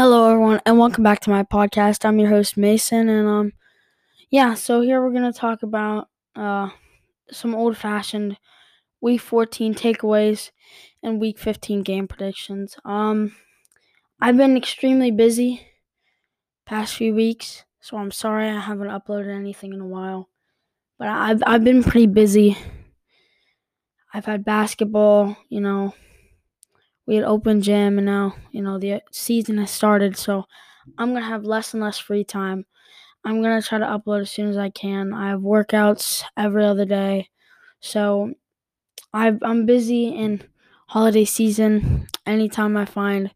Hello, everyone, and welcome back to my podcast. I'm your host Mason, and um, yeah. So here we're gonna talk about uh some old-fashioned Week 14 takeaways and Week 15 game predictions. Um, I've been extremely busy past few weeks, so I'm sorry I haven't uploaded anything in a while. But I've I've been pretty busy. I've had basketball, you know. We had open gym, and now you know the season has started, so I'm gonna have less and less free time. I'm gonna try to upload as soon as I can. I have workouts every other day, so i am busy in holiday season. Anytime I find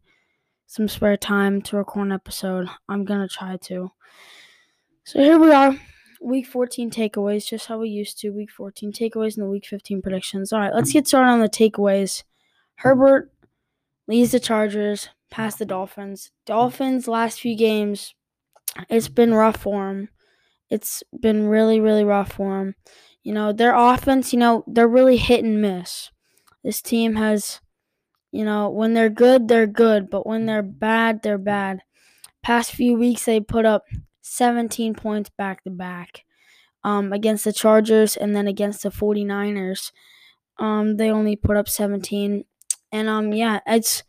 some spare time to record an episode, I'm gonna try to. So here we are, week 14 takeaways, just how we used to. Week 14 takeaways and the week 15 predictions. All right, let's get started on the takeaways. Herbert leads the Chargers past the Dolphins. Dolphins last few games, it's been rough for them. It's been really, really rough for them. You know, their offense, you know, they're really hit and miss. This team has, you know, when they're good, they're good, but when they're bad, they're bad. Past few weeks, they put up 17 points back to back um, against the Chargers and then against the 49ers. Um, they only put up 17. And um, yeah, it's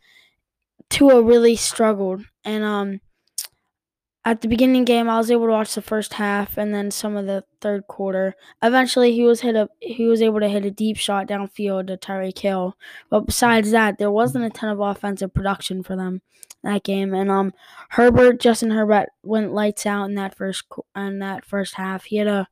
Tua really struggled. And um, at the beginning game, I was able to watch the first half and then some of the third quarter. Eventually, he was hit a he was able to hit a deep shot downfield to Tyreek Hill. But besides that, there wasn't a ton of offensive production for them that game. And um, Herbert, Justin Herbert, went lights out in that first in that first half. He had a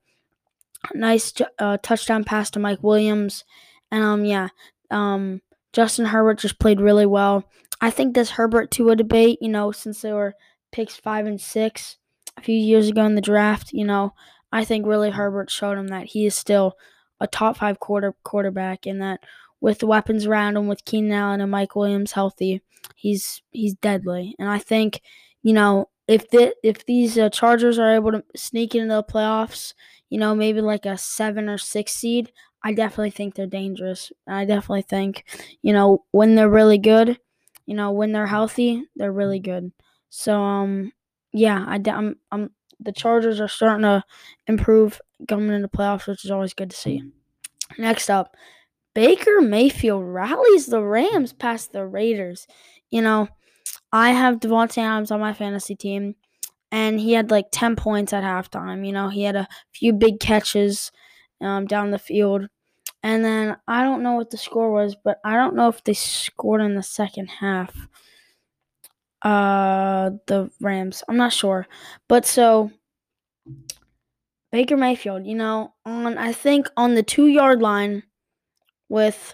nice uh, touchdown pass to Mike Williams, and um, yeah, um, Justin Herbert just played really well. I think this Herbert Tua debate, you know, since they were picks five and six a few years ago in the draft, you know, I think really Herbert showed him that he is still a top five quarter quarterback and that with the weapons around him, with Keenan Allen and Mike Williams healthy, he's he's deadly. And I think, you know, if the if these uh, Chargers are able to sneak into the playoffs, you know, maybe like a seven or six seed, I definitely think they're dangerous. I definitely think, you know, when they're really good, you know, when they're healthy, they're really good. So, um, yeah, I, I'm, I'm, the Chargers are starting to improve coming into playoffs, which is always good to see. Next up, Baker Mayfield rallies the Rams past the Raiders. You know, I have Davante Adams on my fantasy team, and he had like 10 points at halftime. You know, he had a few big catches um, down the field. And then I don't know what the score was, but I don't know if they scored in the second half. Uh, the Rams. I'm not sure. But so Baker Mayfield, you know, on I think on the two yard line with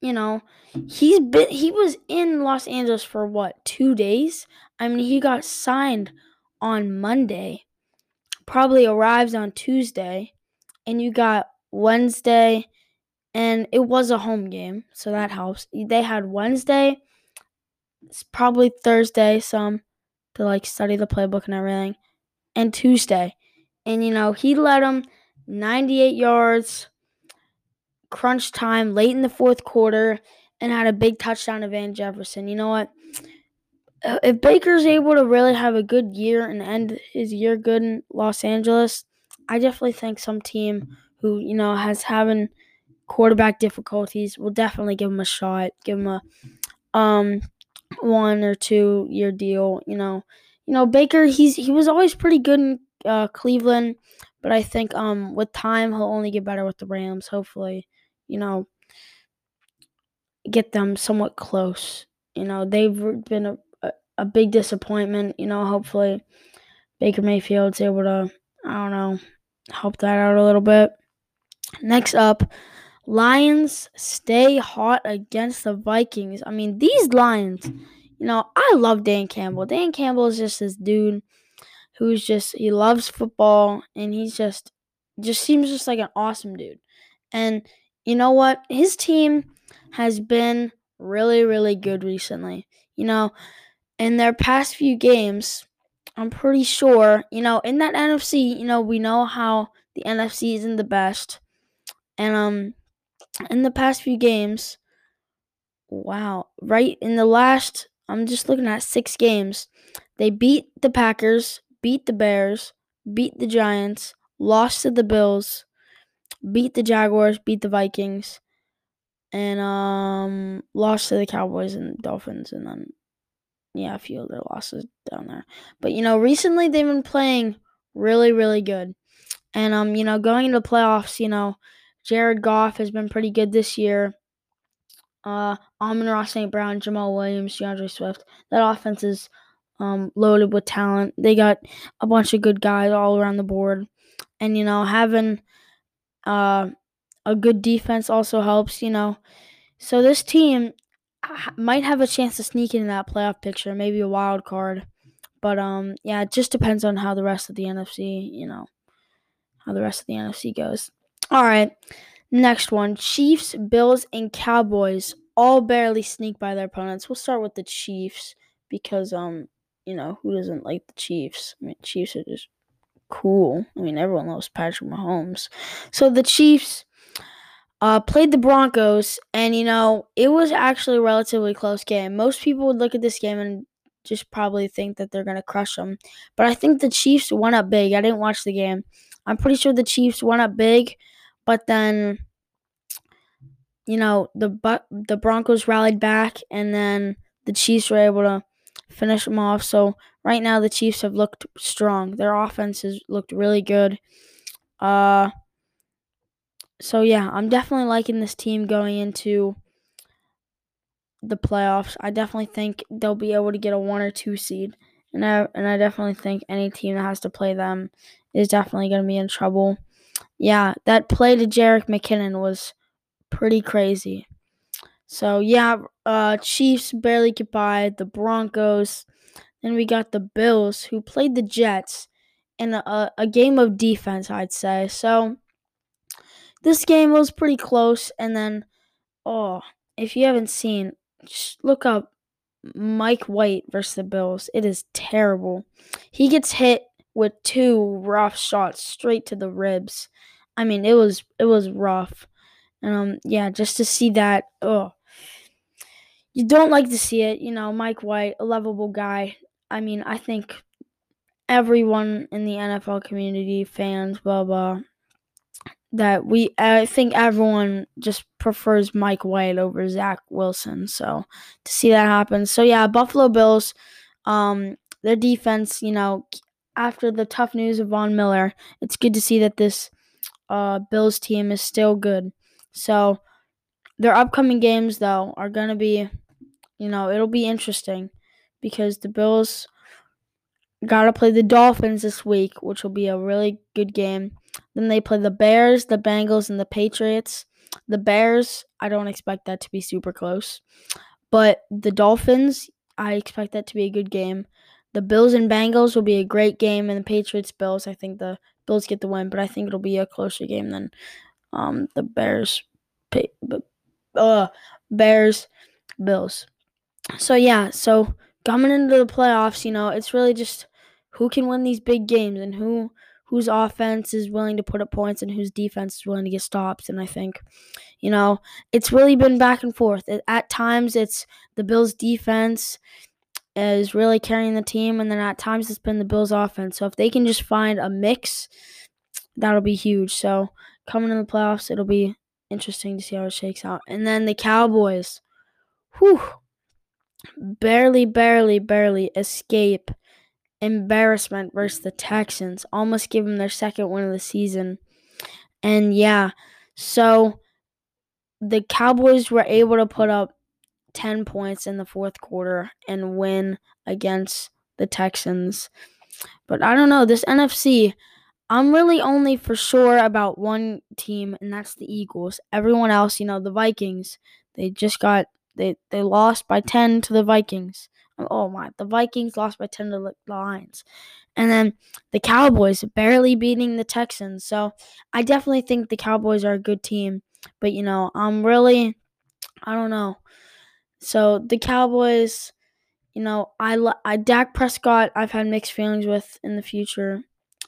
you know, he's been he was in Los Angeles for what, two days? I mean he got signed on Monday. Probably arrives on Tuesday. And you got Wednesday, and it was a home game, so that helps. They had Wednesday, it's probably Thursday, some to like study the playbook and everything, and Tuesday. And you know, he led them 98 yards, crunch time late in the fourth quarter, and had a big touchdown to Van Jefferson. You know what? Uh, if Baker's able to really have a good year and end his year good in Los Angeles, I definitely think some team who you know has having quarterback difficulties will definitely give him a shot. Give him a um one or two year deal. You know, you know Baker. He's he was always pretty good in uh, Cleveland, but I think um with time he'll only get better with the Rams. Hopefully, you know, get them somewhat close. You know, they've been a, a, a big disappointment. You know, hopefully Baker Mayfield's able to I don't know help that out a little bit. Next up, Lions stay hot against the Vikings. I mean, these Lions, you know, I love Dan Campbell. Dan Campbell is just this dude who's just he loves football and he's just just seems just like an awesome dude. And you know what? His team has been really really good recently. You know, in their past few games, I'm pretty sure, you know, in that NFC, you know, we know how the NFC isn't the best. And um in the past few games, wow, right in the last I'm just looking at 6 games. They beat the Packers, beat the Bears, beat the Giants, lost to the Bills, beat the Jaguars, beat the Vikings, and um lost to the Cowboys and Dolphins, and then yeah, a few other losses down there. But you know, recently they've been playing really, really good, and um, you know, going into playoffs, you know, Jared Goff has been pretty good this year. Uh, Amon-Ra St. Brown, Jamaal Williams, DeAndre Swift. That offense is um, loaded with talent. They got a bunch of good guys all around the board, and you know, having uh, a good defense also helps. You know, so this team might have a chance to sneak in that playoff picture, maybe a wild card. But um, yeah, it just depends on how the rest of the NFC, you know, how the rest of the NFC goes. All right, next one: Chiefs, Bills, and Cowboys all barely sneak by their opponents. We'll start with the Chiefs because um, you know, who doesn't like the Chiefs? I mean, Chiefs are just cool. I mean, everyone loves Patrick Mahomes. So the Chiefs uh, played the Broncos, and you know it was actually a relatively close game. Most people would look at this game and just probably think that they're gonna crush them, but I think the Chiefs went up big. I didn't watch the game. I'm pretty sure the Chiefs went up big, but then you know the but the Broncos rallied back, and then the Chiefs were able to finish them off. So right now the Chiefs have looked strong. Their offense has looked really good. Uh so yeah, I'm definitely liking this team going into the playoffs. I definitely think they'll be able to get a one or two seed, and I and I definitely think any team that has to play them is definitely going to be in trouble. Yeah, that play to Jerick McKinnon was pretty crazy. So yeah, uh, Chiefs barely get by the Broncos. Then we got the Bills who played the Jets in a, a game of defense, I'd say. So this game was pretty close. And then, oh, if you haven't seen, look up Mike White versus the Bills. It is terrible. He gets hit with two rough shots straight to the ribs. I mean, it was it was rough. And um yeah, just to see that, oh. You don't like to see it, you know, Mike White, a lovable guy. I mean, I think everyone in the NFL community, fans, blah blah, that we I think everyone just prefers Mike White over Zach Wilson. So to see that happen. So yeah, Buffalo Bills, um, their defense, you know, after the tough news of Von Miller, it's good to see that this uh, Bills team is still good. So their upcoming games though are gonna be, you know, it'll be interesting because the Bills gotta play the Dolphins this week, which will be a really good game. Then they play the Bears, the Bengals, and the Patriots. The Bears, I don't expect that to be super close. But the Dolphins, I expect that to be a good game. The Bills and Bengals will be a great game, and the Patriots Bills, I think the Bills get the win, but I think it'll be a closer game than um, the Bears, uh, Bears, Bills. So yeah, so coming into the playoffs, you know, it's really just who can win these big games and who whose offense is willing to put up points and whose defense is willing to get stops. And I think, you know, it's really been back and forth. At times, it's the Bills' defense is really carrying the team, and then at times, it's been the Bills' offense. So if they can just find a mix, that'll be huge. So coming in the playoffs, it'll be interesting to see how it shakes out. And then the Cowboys, whew, barely, barely, barely escape embarrassment versus the Texans. Almost give them their second win of the season. And yeah, so the Cowboys were able to put up 10 points in the fourth quarter and win against the Texans. But I don't know, this NFC, I'm really only for sure about one team, and that's the Eagles. Everyone else, you know, the Vikings, they just got they they lost by 10 to the Vikings. Oh my, the Vikings lost by 10 to the Lions. And then the Cowboys barely beating the Texans. So I definitely think the Cowboys are a good team. But, you know, I'm really, I don't know. So the Cowboys, you know, I, I Dak Prescott, I've had mixed feelings with in the future.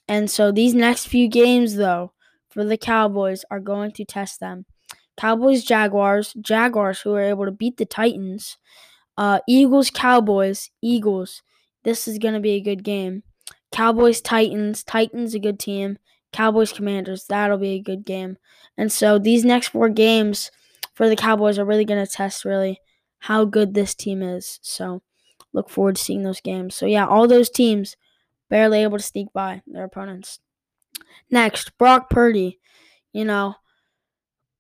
And so these next few games, though, for the Cowboys are going to test them. Cowboys, Jaguars, Jaguars who are able to beat the Titans. Uh, Eagles, Cowboys, Eagles. this is going to be a good game. Cowboys Titans, Titans a good team. Cowboys Commanders, that'll be a good game. And so these next four games for the Cowboys are really going to test really how good this team is. So look forward to seeing those games. So yeah, all those teams barely able to sneak by their opponents. Next, Brock Purdy. You know,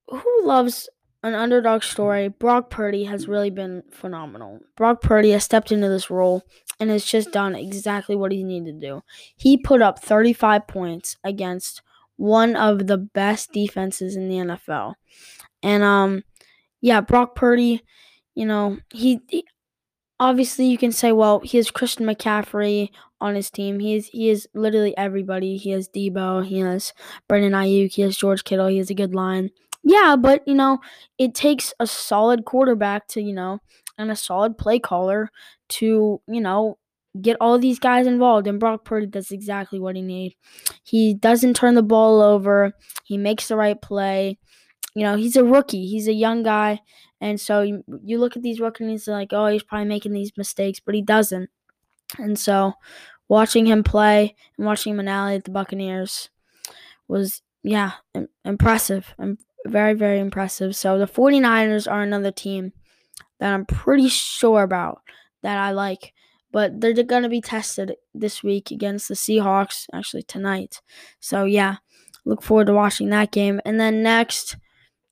who loves an underdog story? Brock Purdy has really been phenomenal. Brock Purdy has stepped into this role and has just done exactly what he needed to do. He put up 35 points against one of the best defenses in the NFL. And um yeah, Brock Purdy, you know, he, he obviously you can say, well, he has Christian McCaffrey on his team. He is he is literally everybody. He has Deebo, he has Brandon Aiyuk, he has George Kittle, he has a good line. Yeah, but you know, it takes a solid quarterback to, you know, and a solid play caller to, you know, get all these guys involved. And Brock Purdy does exactly what he needs. He doesn't turn the ball over. He makes the right play. You know, he's a rookie. He's a young guy. And so you, you look at these rookies and like, oh, he's probably making these mistakes, but he doesn't. And so watching him play and watching alley at the Buccaneers was, yeah, impressive. Very, very impressive. So the 49ers are another team that I'm pretty sure about that I like. But they're going to be tested this week against the Seahawks, actually tonight. So, yeah, look forward to watching that game. And then next,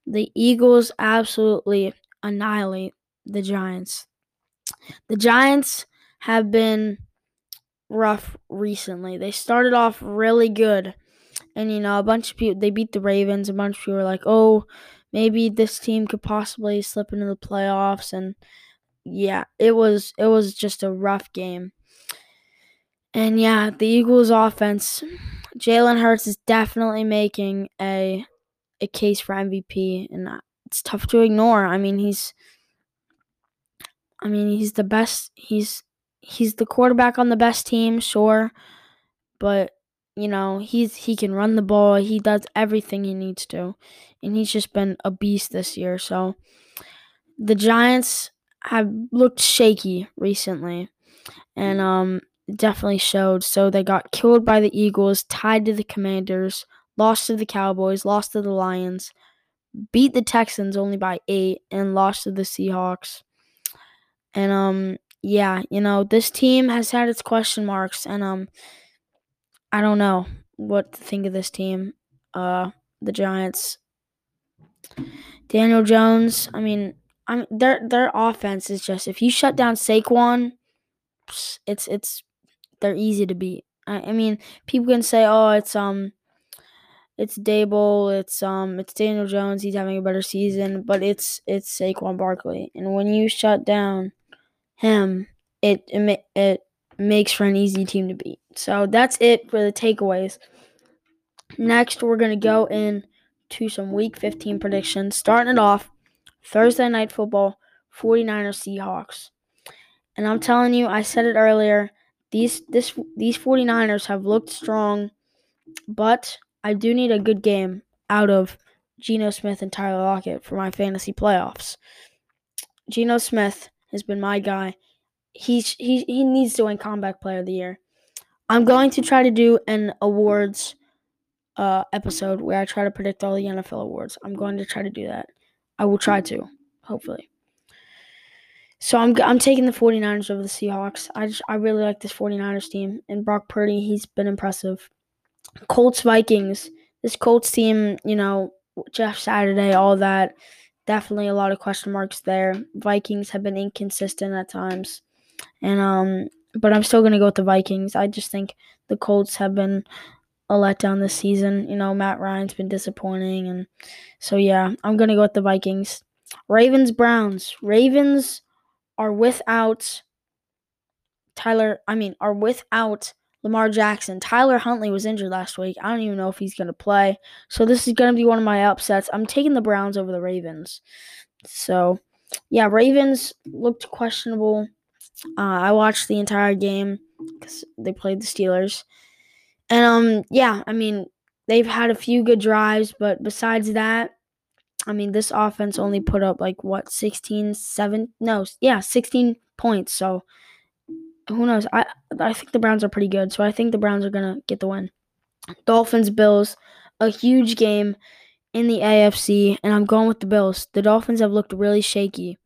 the Eagles absolutely annihilate the Giants. The Giants have been rough recently. They started off really good. And you know, a bunch of people they beat the Ravens. A bunch of people were like, "Oh, maybe this team could possibly slip into the playoffs." And yeah, it was it was just a rough game. And yeah, the Eagles' offense, Jalen Hurts is definitely making a a case for MVP, and it's tough to ignore. I mean, he's, I mean, he's the best. He's he's the quarterback on the best team, sure, but you know he's he can run the ball. He does everything he needs to, and he's just been a beast this year. So the Giants have looked shaky recently, and um definitely showed. So they got killed by the Eagles, tied to the Commanders, lost to the Cowboys, lost to the Lions, beat the Texans only by eight, and lost to the Seahawks. And um, yeah, you know this team has had its question marks, and um, I don't know what to think of this team. Uh, the Giants. Daniel Jones. I mean, I mean their their offense is just if you shut down Saquon, it's it's they're easy to beat. I, I mean, people can say, oh, it's um it's Daboll, it's um, it's Daniel Jones. He's having a better season, but it's it's Saquon Barkley, and when you shut down him, it it, it makes for an easy team to beat. So that's it for the takeaways. Next, we're gonna go in to some Week 15 predictions. Starting it off, Thursday night football, 49ers Seahawks, and I'm telling you, I said it earlier. These this these 49ers have looked strong, but I do need a good game out of Geno Smith and Tyler Lockett for my fantasy playoffs. Geno Smith has been my guy. He's he he needs to win comeback player of the year. I'm going to try to do an awards uh, episode where I try to predict all the NFL awards. I'm going to try to do that. I will try to, hopefully. So I'm I'm taking the 49ers over the Seahawks. I just I really like this 49ers team and Brock Purdy, he's been impressive. Colts Vikings. This Colts team, you know, Jeff Saturday, all that. Definitely a lot of question marks there. Vikings have been inconsistent at times. And um but I'm still gonna go with the Vikings. I just think the Colts have been a letdown this season. You know, Matt Ryan's been disappointing and so yeah, I'm gonna go with the Vikings. Ravens Browns. Ravens are without Tyler I mean are without Lamar Jackson. Tyler Huntley was injured last week. I don't even know if he's going to play. So this is going to be one of my upsets. I'm taking the Browns over the Ravens. So, yeah, Ravens looked questionable. Uh, I watched the entire game because they played the Steelers. And, um, yeah, I mean, they've had a few good drives, but besides that, I mean, this offense only put up like what 16, 7, no, yeah, 16 points. So who knows? I I think the Browns are pretty good, so I think the Browns are gonna get the win. Dolphins Bills, a huge game in the AFC, and I'm going with the Bills. The Dolphins have looked really shaky,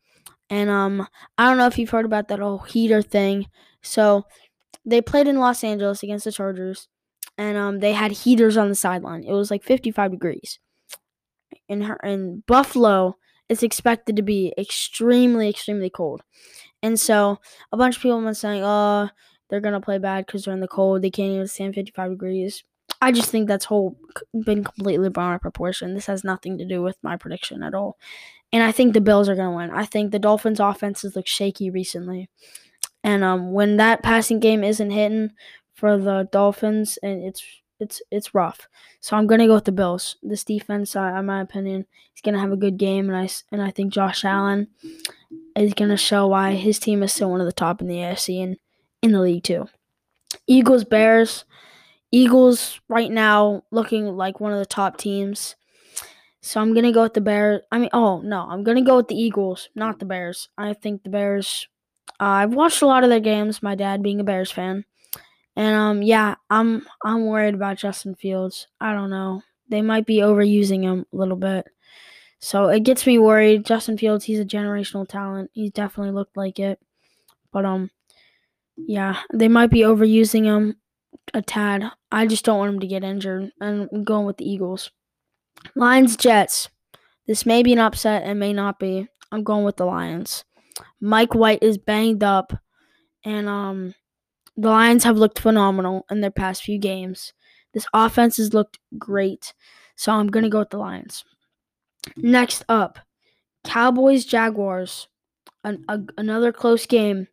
and um, I don't know if you've heard about that whole heater thing. So they played in Los Angeles against the Chargers, and um, they had heaters on the sideline. It was like 55 degrees. In her in Buffalo, it's expected to be extremely, extremely cold. And so a bunch of people been saying, oh, they're to play bad because they're in the cold. They can't even stand 55 degrees. I just think that's whole been completely blown out of proportion. This has nothing to do with my prediction at all. And I think the Bills are going to win. I think the Dolphins' offenses look shaky recently. And um, when that passing game isn't hitting for the Dolphins, and it's it's it's rough. So I'm gonna go with the Bills. This defense, uh, in my opinion, is gonna have a good game, and I and I think Josh Allen is gonna show why his team is still one of the top in the AFC and in the league too. Eagles Bears. Eagles right now looking like one of the top teams. So I'm gonna go with the Bears. I mean, oh no, I'm gonna go with the Eagles, not the Bears. I think the Bears. Uh, I've watched a lot of their games. My dad being a Bears fan, and um, yeah, I'm I'm worried about Justin Fields. I don't know. They might be overusing him a little bit. So it gets me worried. Justin Fields, he's a generational talent. He's definitely looked like it. But um yeah, they might be overusing him a tad. I just don't want him to get injured. And I'm going with the Eagles. Lions Jets. This may be an upset and may not be. I'm going with the Lions. Mike White is banged up and um the Lions have looked phenomenal in their past few games. This offense has looked great. So I'm going to go with the Lions. Next up, Cowboys Jaguars. An, another close game.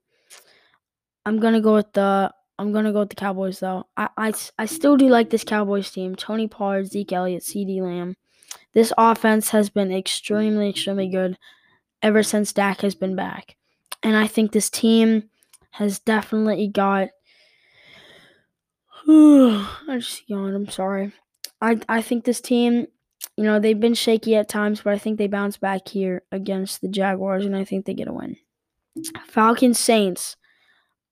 I'm going to go with the I'm to go with the Cowboys though. I, I, I still do like this Cowboys team. Tony Pollard, Zeke Elliott, CeeDee Lamb. This offense has been extremely extremely good ever since Dak has been back. And I think this team has definitely got. I just yawned. I'm sorry. I I think this team, you know, they've been shaky at times, but I think they bounce back here against the Jaguars, and I think they get a win. Falcons Saints.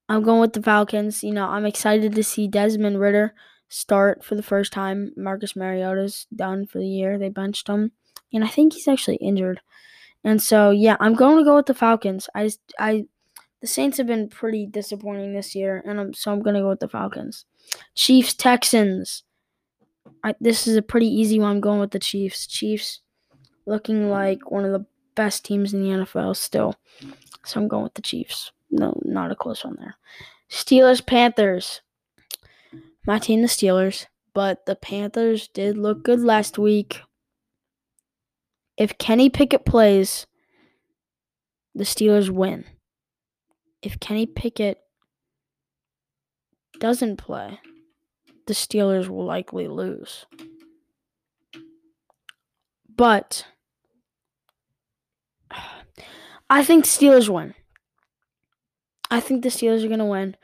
I'm going with the Falcons. You know, I'm excited to see Desmond Ridder start for the first time. Marcus Mariota's done for the year. They benched him, and I think he's actually injured. And so, yeah, I'm going to go with the Falcons. I, I the Saints have been pretty disappointing this year, and I'm, so I'm going to go with the Falcons. Chiefs, Texans. I, this is a pretty easy one. I'm going with the Chiefs. Chiefs looking like one of the best teams in the NFL still. So I'm going with the Chiefs. No, not a close one there. Steelers, Panthers. My team, the Steelers, but the Panthers did look good last week. If Kenny Pickett plays, the Steelers win if Kenny Pickett doesn't play, the Steelers will likely lose. But I think Steelers win. I think the Steelers are going to win.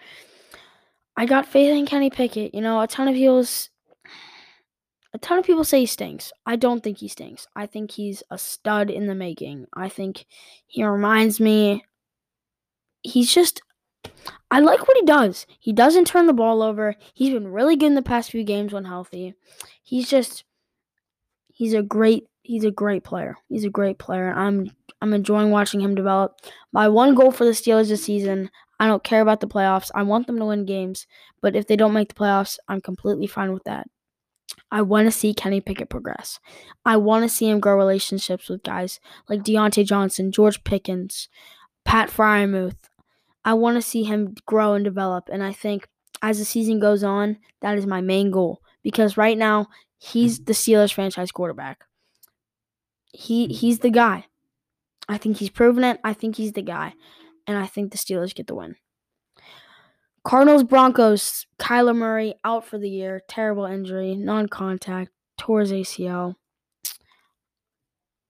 I got faith in Kenny Pickett. You know, a ton of people's a ton of people say he stinks. I don't think he stinks. I think he's a stud in the making. I think he reminds me he's just I like what he does. He doesn't turn the ball over. He's been really good in the past few games when healthy. He's just he's a great he's a great player. He's a great player. I'm I'm enjoying watching him develop. My one goal for the Steelers this season, I don't care about the playoffs. I want them to win games, but if they don't make the playoffs, I'm completely fine with that. I want to see Kenny Pickett progress. I want to see him grow relationships with guys like Diontae Johnson, George Pickens, Pat Freiermuth, I want to see him grow and develop. And I think as the season goes on, that is my main goal because right now he's the Steelers franchise quarterback. He mm. he's the guy. I think he's proven it. I think he's the guy. And I think the Steelers get the win. Cardinals Broncos, Kyler Murray out for the year, terrible injury, non-contact, tore his ACL.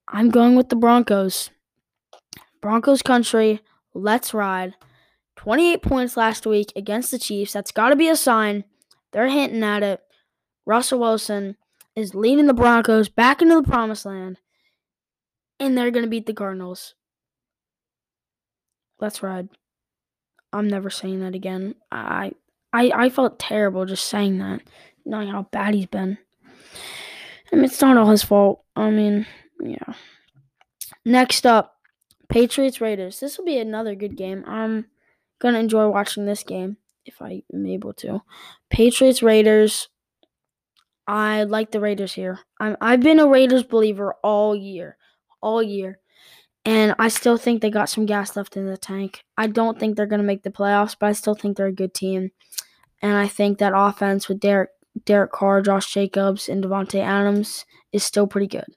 I'm going with the Broncos. Broncos country, let's ride. 28 points last week against the Chiefs. That's got to be a sign. They're hinting at it. Russell Wilson is leading the Broncos back into the promised land, and they're going to beat the Cardinals. Let's ride. I'm never saying that again. I I I felt terrible just saying that, knowing how bad he's been. I mean, it's not all his fault. I mean, yeah. Next up, Patriots Raiders. This will be another good game. I'm gonna enjoy watching this game if I am able to. Patriots Raiders. I like the Raiders here. I'm I've been a Raiders believer all year, all year, and I still think they got some gas left in the tank. I don't think they're gonna make the playoffs, but I still think they're a good team, and I think that offense with Derek Derek Carr, Josh Jacobs, and Davante Adams is still pretty good,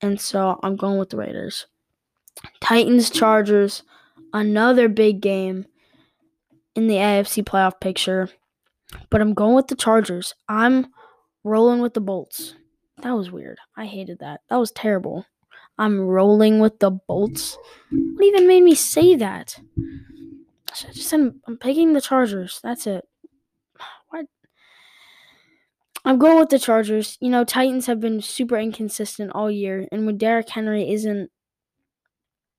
and so I'm going with the Raiders. Titans Chargers, another big game in the AFC playoff picture, but I'm going with the Chargers. I'm rolling with the Bolts. That was weird. I hated that. That was terrible. I'm rolling with the Bolts. What even made me say that? I just said I'm picking the Chargers. That's it. What? I'm going with the Chargers. You know, Titans have been super inconsistent all year, and when Derrick Henry isn't,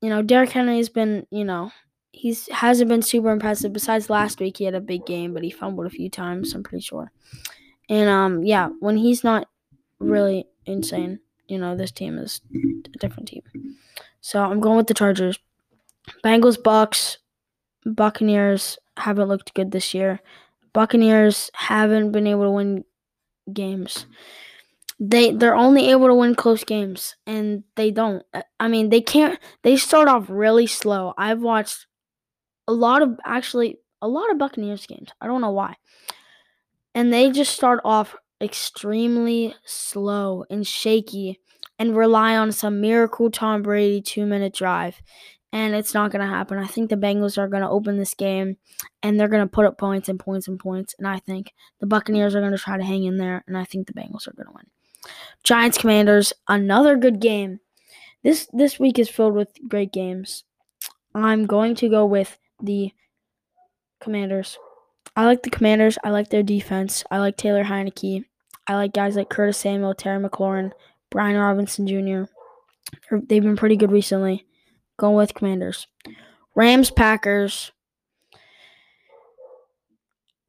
you know, Derrick Henry has been, you know, he's hasn't been super impressive. Besides last week, he had a big game, but he fumbled a few times. I'm pretty sure. And um, yeah, when he's not really insane, you know, this team is a different team. So I'm going with the Chargers. Bengals, Bucks, Buccaneers haven't looked good this year. Buccaneers haven't been able to win games. They they're only able to win close games and they don't. I mean, they can't they start off really slow. I've watched a lot of actually a lot of Buccaneers games. I don't know why. And they just start off extremely slow and shaky and rely on some miracle Tom Brady 2-minute drive. And it's not going to happen. I think the Bengals are going to open this game and they're going to put up points and points and points. And I think the Buccaneers are going to try to hang in there. And I think the Bengals are going to win. Giants Commanders, another good game. This this week is filled with great games. I'm going to go with the Commanders. I like the Commanders. I like their defense. I like Taylor Heinicke. I like guys like Curtis Samuel, Terry McLaurin, Brian Robinson Jr. They've been pretty good recently. Going with Commanders. Rams, Packers.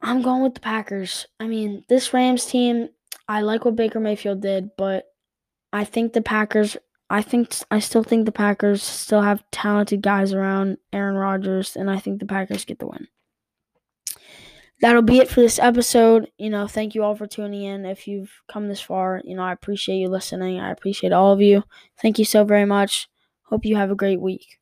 I'm going with the Packers. I mean, this Rams team, I like what Baker Mayfield did, but I think the Packers I think I still think the Packers still have talented guys around Aaron Rodgers, and I think the Packers get the win. That'll be it for this episode. You know, thank you all for tuning in. If you've come this far, you know, I appreciate you listening. I appreciate all of you. Thank you so very much. Hope you have a great week.